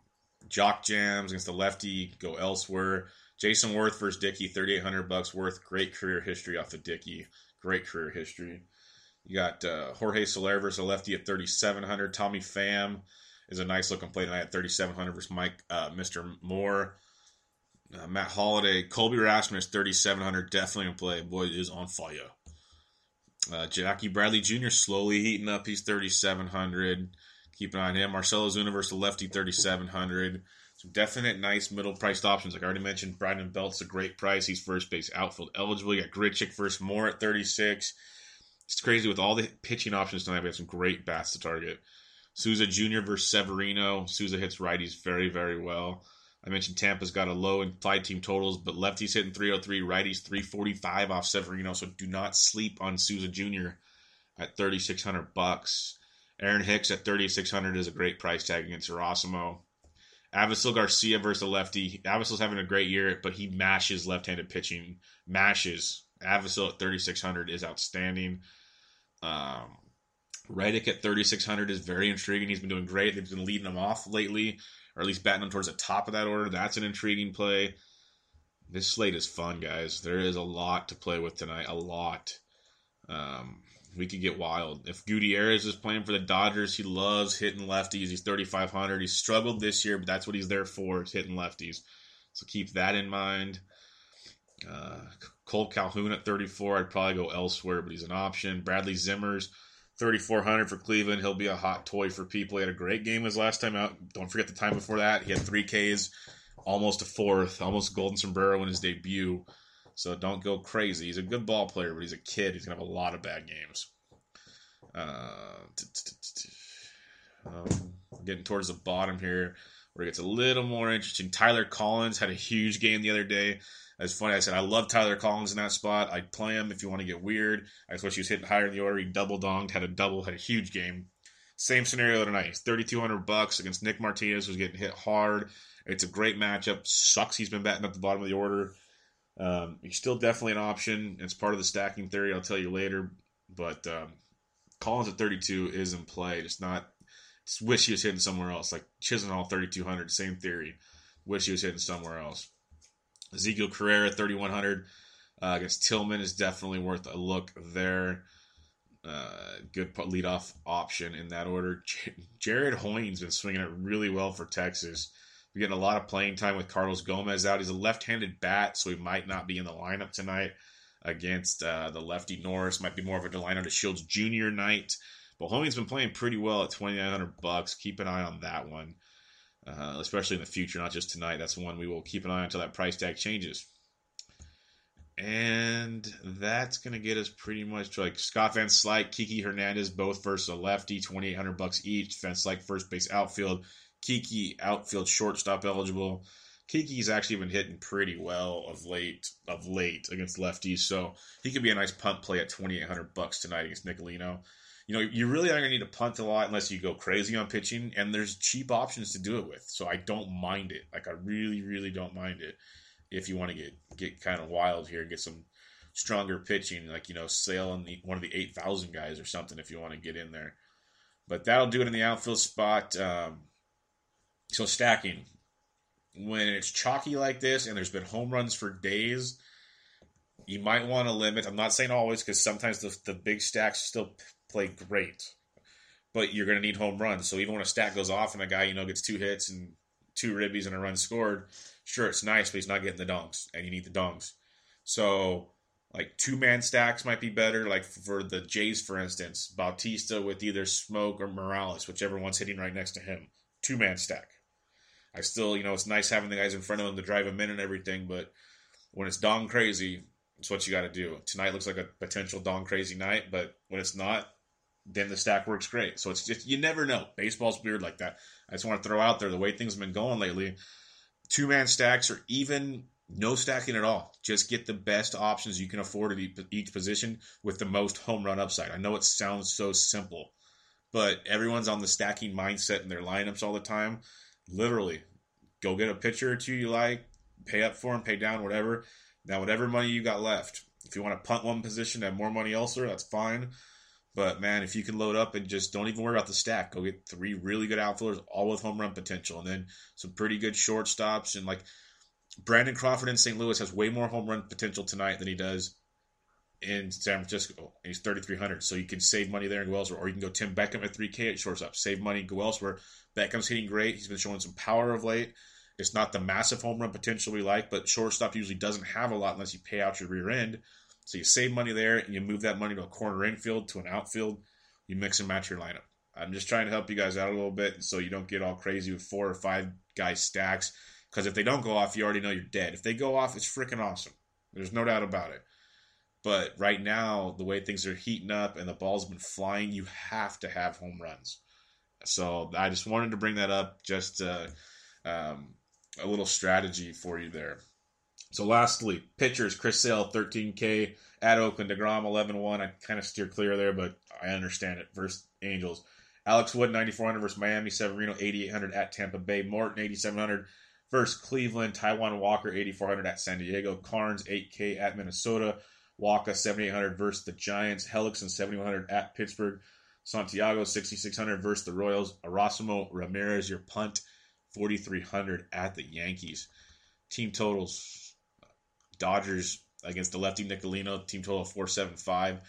Jock Jams against the lefty, go elsewhere. Jayson Werth versus Dickey, 3,800 bucks worth. Great career history off of Dickey. Great career history. You got uh, Jorge Soler versus a lefty at 3,700. Tommy Pham is a nice looking play tonight at 3,700 versus Mike, uh, Mr. Moore. Uh, Matt Holliday, Colby Rasmus, 3,700. Definitely in play. Boy is on fire. Uh, Jackie Bradley Jr. slowly heating up. He's 3,700. Keep an eye on him. Marcell Ozuna versus the lefty, 3,700. Some definite nice middle priced options. Like I already mentioned, Brandon Belt's a great price. He's first base outfield eligible. You got Grichuk versus Moore at 36. It's crazy with all the pitching options tonight. We have some great bats to target. Souza Jr. versus Severino. Souza hits righties very, very well. I mentioned Tampa's got a low implied team totals, but lefties hitting 303, righties 345 off Severino. So do not sleep on Souza Jr. at 3,600 bucks. Aaron Hicks at 3,600 is a great price tag against Erasmo. Avisail Garcia versus the lefty. Avisail's having a great year, but he mashes left-handed pitching. Mashes. Avisail at 3,600 is outstanding. Um, Reddick at 3,600 is very intriguing. He's been doing great. They've been leading him off lately, or at least batting him towards the top of that order. That's an intriguing play. This slate is fun, guys. There is a lot to play with tonight. A lot. Um, we could get wild. If Gutierrez is playing for the Dodgers, he loves hitting lefties. He's 3,500. He struggled this year, but that's what he's there for, is hitting lefties. So keep that in mind. Uh, Cole Calhoun at 34. I'd probably go elsewhere, but he's an option. Bradley Zimmers, 3,400 for Cleveland. He'll be a hot toy for people. He had a great game his last time out. Don't forget the time before that. He had three Ks, almost a fourth, almost golden sombrero in his debut. So don't go crazy. He's a good ball player, but he's a kid. He's gonna have a lot of bad games. Uh, um, getting towards the bottom here, where it gets a little more interesting. Tyler Collins had a huge game the other day. It's funny. I said I love Tyler Collins in that spot. I'd play him if you want to get weird. I wish he was hitting higher in the order. He double donged, had a double, had a huge game. Same scenario tonight. Thirty two hundred bucks against Nick Martinez, who's getting hit hard. It's a great matchup. Sucks he's been batting at the bottom of the order. Um, he's still definitely an option. It's part of the stacking theory. I'll tell you later. But um, Collins at 32 is in play. Just not. Wish he was hitting somewhere else. Like Chisenhall 3200, same theory. Wish he was hitting somewhere else. Ezekiel Carrera 3100 uh, against Tillman is definitely worth a look there. Uh, good leadoff option in that order. J- Jared Hoynes been swinging it really well for Texas. We're getting a lot of playing time with Carlos Gomez out. He's a left-handed bat, so he might not be in the lineup tonight against uh, the lefty Norris. Might be more of a Delino Shields Jr. night. But Homie's been playing pretty well at 2900 bucks. Keep an eye on that one, uh, especially in the future, not just tonight. That's one we will keep an eye on until that price tag changes. And that's gonna get us pretty much to like Scott Van Slyke, Kiki Hernandez, both versus a lefty, 2800 bucks each. Van Slyke first base outfield, Kiki outfield shortstop eligible. Kiki's actually been hitting pretty well of late of late against lefties, so he could be a nice punt play at twenty eight hundred bucks tonight against Nicolino. You know, you really aren't gonna need to punt a lot unless you go crazy on pitching, and there's cheap options to do it with. So I don't mind it. Like I really, really don't mind it. If you want to get get kind of wild here, get some stronger pitching, like you know, Sale on the, one of the eight thousand guys or something, if you want to get in there. But that'll do it in the outfield spot. Um, so stacking. when it's chalky like this and there's been home runs for days, you might want to limit. I'm not saying always because sometimes the, the big stacks still play great, but you're going to need home runs. So even when a stack goes off and a guy you know gets two hits and two ribbies and a run scored, sure it's nice, but he's not getting the dongs, and you need the dongs. So like two man stacks might be better. Like for the Jays, for instance, Bautista with either Smoak or Morales, whichever one's hitting right next to him. Two man stack. I still, you know, it's nice having the guys in front of him to drive him in and everything, but when it's dong crazy, it's what you got to do. Tonight looks like a potential dong crazy night, but when it's not, then the stack works great. So it's just you never know. Baseball's weird like that. I just want to throw out there the way things have been going lately. Two man stacks or even no stacking at all. Just get the best options you can afford at each position with the most home run upside. I know it sounds so simple, but everyone's on the stacking mindset in their lineups all the time. Literally, go get a pitcher or two you like, pay up for them, pay down, whatever. Now, whatever money you got left, if you want to punt one position, have more money elsewhere, that's fine. But man, if you can load up and just don't even worry about the stack, go get three really good outfielders, all with home run potential, and then some pretty good shortstops. And like Brandon Crawford in St. Louis has way more home run potential tonight than he does in San Francisco. He's 3,300. So you can save money there and go elsewhere. Or you can go Tim Beckham at 3K at shortstop, save money, go elsewhere. Beckham's hitting great. He's been showing some power of late. It's not the massive home run potential we like, but shortstop usually doesn't have a lot unless you pay out your rear end. So you save money there and you move that money to a corner infield, to an outfield. You mix and match your lineup. I'm just trying to help you guys out a little bit so you don't get all crazy with four or five guy stacks. Because if they don't go off, you already know you're dead. If they go off, it's freaking awesome. There's no doubt about it. But right now, the way things are heating up and the ball's been flying, you have to have home runs. So I just wanted to bring that up, just uh, um, a little strategy for you there. So lastly, pitchers, Chris Sale, 13K at Oakland, DeGrom, 11-1. I kind of steer clear there, but I understand it. Versus Angels. Alex Wood, 9,400 versus Miami. Severino, 8,800 at Tampa Bay. Morton, 8,700 versus Cleveland. Taijuan Walker, 8,400 at San Diego. Karns, 8K at Minnesota. Wacha, 7,800 versus the Giants. Hellickson, 7,100 at Pittsburgh. Santiago, 6,600 versus the Royals. Erasmo Ramirez, your punt, 4,300 at the Yankees. Team totals Dodgers against the lefty Nicolino, team total 475.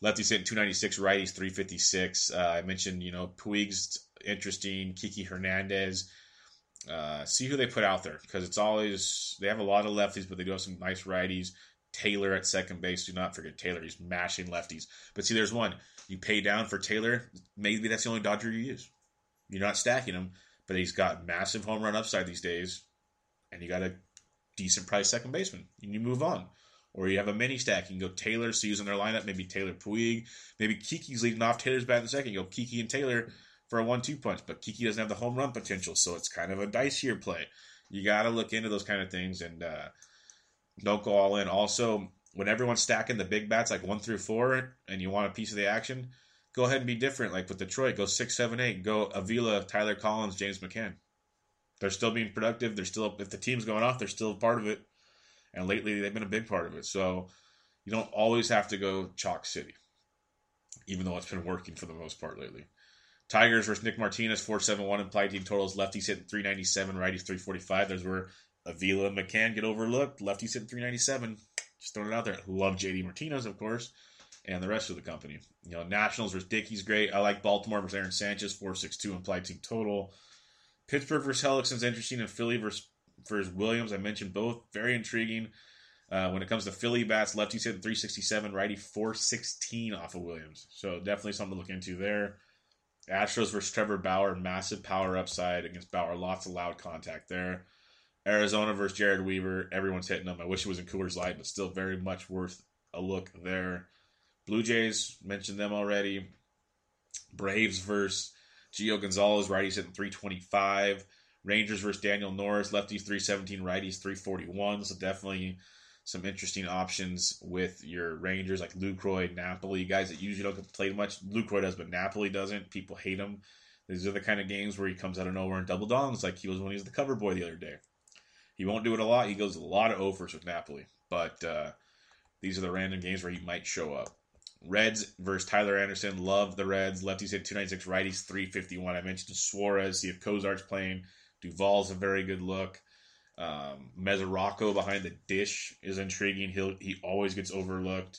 Lefty's hitting 296, righties 356. Uh, I mentioned, you know, Puig's interesting, Kiki Hernandez. Uh, see who they put out there because it's always, they have a lot of lefties, but they do have some nice righties. Taylor at second base. Do not forget Taylor. He's mashing lefties. But see, there's one. You pay down for Taylor. Maybe that's the only Dodger you use. You're not stacking him, but he's got massive home run upside these days. And you got a decent price second baseman. And you move on. Or you have a mini stack. You can go Taylor, so using their lineup, maybe Taylor Puig. Maybe Kiki's leading off Taylor's bat in the second. You go Kiki and Taylor for a one two punch. But Kiki doesn't have the home run potential, so it's kind of a dicier play. You got to look into those kind of things and uh, don't go all in. Also, when everyone's stacking the big bats like one through four and you want a piece of the action, go ahead and be different. Like with Detroit, go six, seven, eight. Go Avila, Tyler Collins, James McCann they're still being productive. They're still if the team's going off, they're still part of it. And lately, they've been a big part of it. So you don't always have to go chalk city, even though it's been working for the most part lately. Tigers versus Nick Martinez, 471 implied team totals. Lefties hitting 397, righties 345. There's where Avila McCann get overlooked. Lefties hitting 397. Just throwing it out there. Love JD Martinez, of course, and the rest of the company. You know, Nationals versus Dickey's great. I like Baltimore versus Aaron Sanchez, 462 implied team total. Pittsburgh versus Hellickson's interesting, and Philly versus, versus Williams. I mentioned both. Very intriguing. Uh, when it comes to Philly bats, lefties hitting 367, righty 416 off of Williams. So definitely something to look into there. Astros versus Trevor Bauer, massive power upside against Bauer. Lots of loud contact there. Arizona versus Jered Weaver, everyone's hitting them. I wish it was in Coors Light, but still very much worth a look there. Blue Jays, mentioned them already. Braves versus Gio Gonzalez, righties hitting 325. Rangers versus Daniel Norris, lefties 317, righties 341. So definitely some interesting options with your Rangers like Lucroy, Napoli, guys that usually don't played much. Lucroy does, but Napoli doesn't. People hate him. These are the kind of games where he comes out of nowhere and double dongs like he was when he was the cover boy the other day. He won't do it a lot. He goes a lot of overs with Napoli, but uh, these are the random games where he might show up. Reds versus Tyler Anderson. Love the Reds. Lefties hit 296, righties 351. I mentioned Suarez. See if Cozart's playing. Duvall's a very good look. Um, behind the dish is intriguing. He'll he always gets overlooked.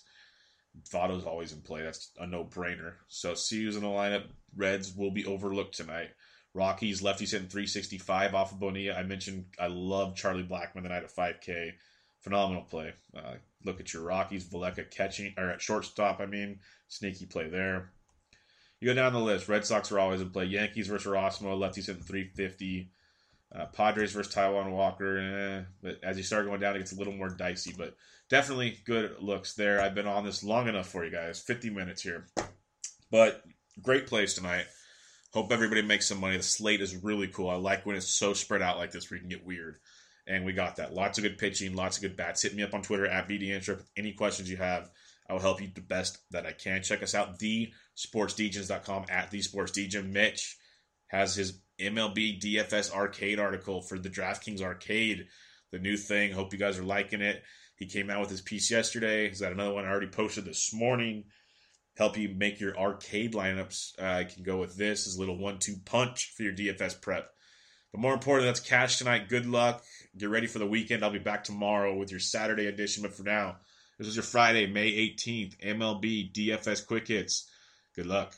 Votto's always in play. That's a no brainer. So see who's in the lineup. Reds will be overlooked tonight. Rockies lefties hitting 365 off of Bonilla. I mentioned I love Charlie Blackmon tonight at 5K. Phenomenal play. Uh, look at your Rockies. Valaika catching or at shortstop. I mean, sneaky play there. You go down the list. Red Sox are always in play. Yankees versus Erasmo. Lefties hitting 350. Uh, Padres versus Taijuan Walker. Eh, but as you start going down, it gets a little more dicey. But definitely good looks there. I've been on this long enough for you guys. 50 minutes here. But great plays tonight. Hope everybody makes some money. The slate is really cool. I like when it's so spread out like this where you can get weird. And we got that. Lots of good pitching, lots of good bats. Hit me up on Twitter at BDAntrip. Any questions you have, I will help you the best that I can. Check us out, thesportsdegens.com at thesportsdegen. Mitch has his MLB DFS arcade article for the DraftKings arcade, the new thing. Hope you guys are liking it. He came out with his piece yesterday. He's got another one I already posted this morning. Help you make your arcade lineups. Uh, I can go with this as a little one-two punch for your DFS prep. But more importantly, that's cash tonight. Good luck. Get ready for the weekend. I'll be back tomorrow with your Saturday edition. But for now, this is your Friday, May 18th, MLB DFS Quick Hits. Good luck.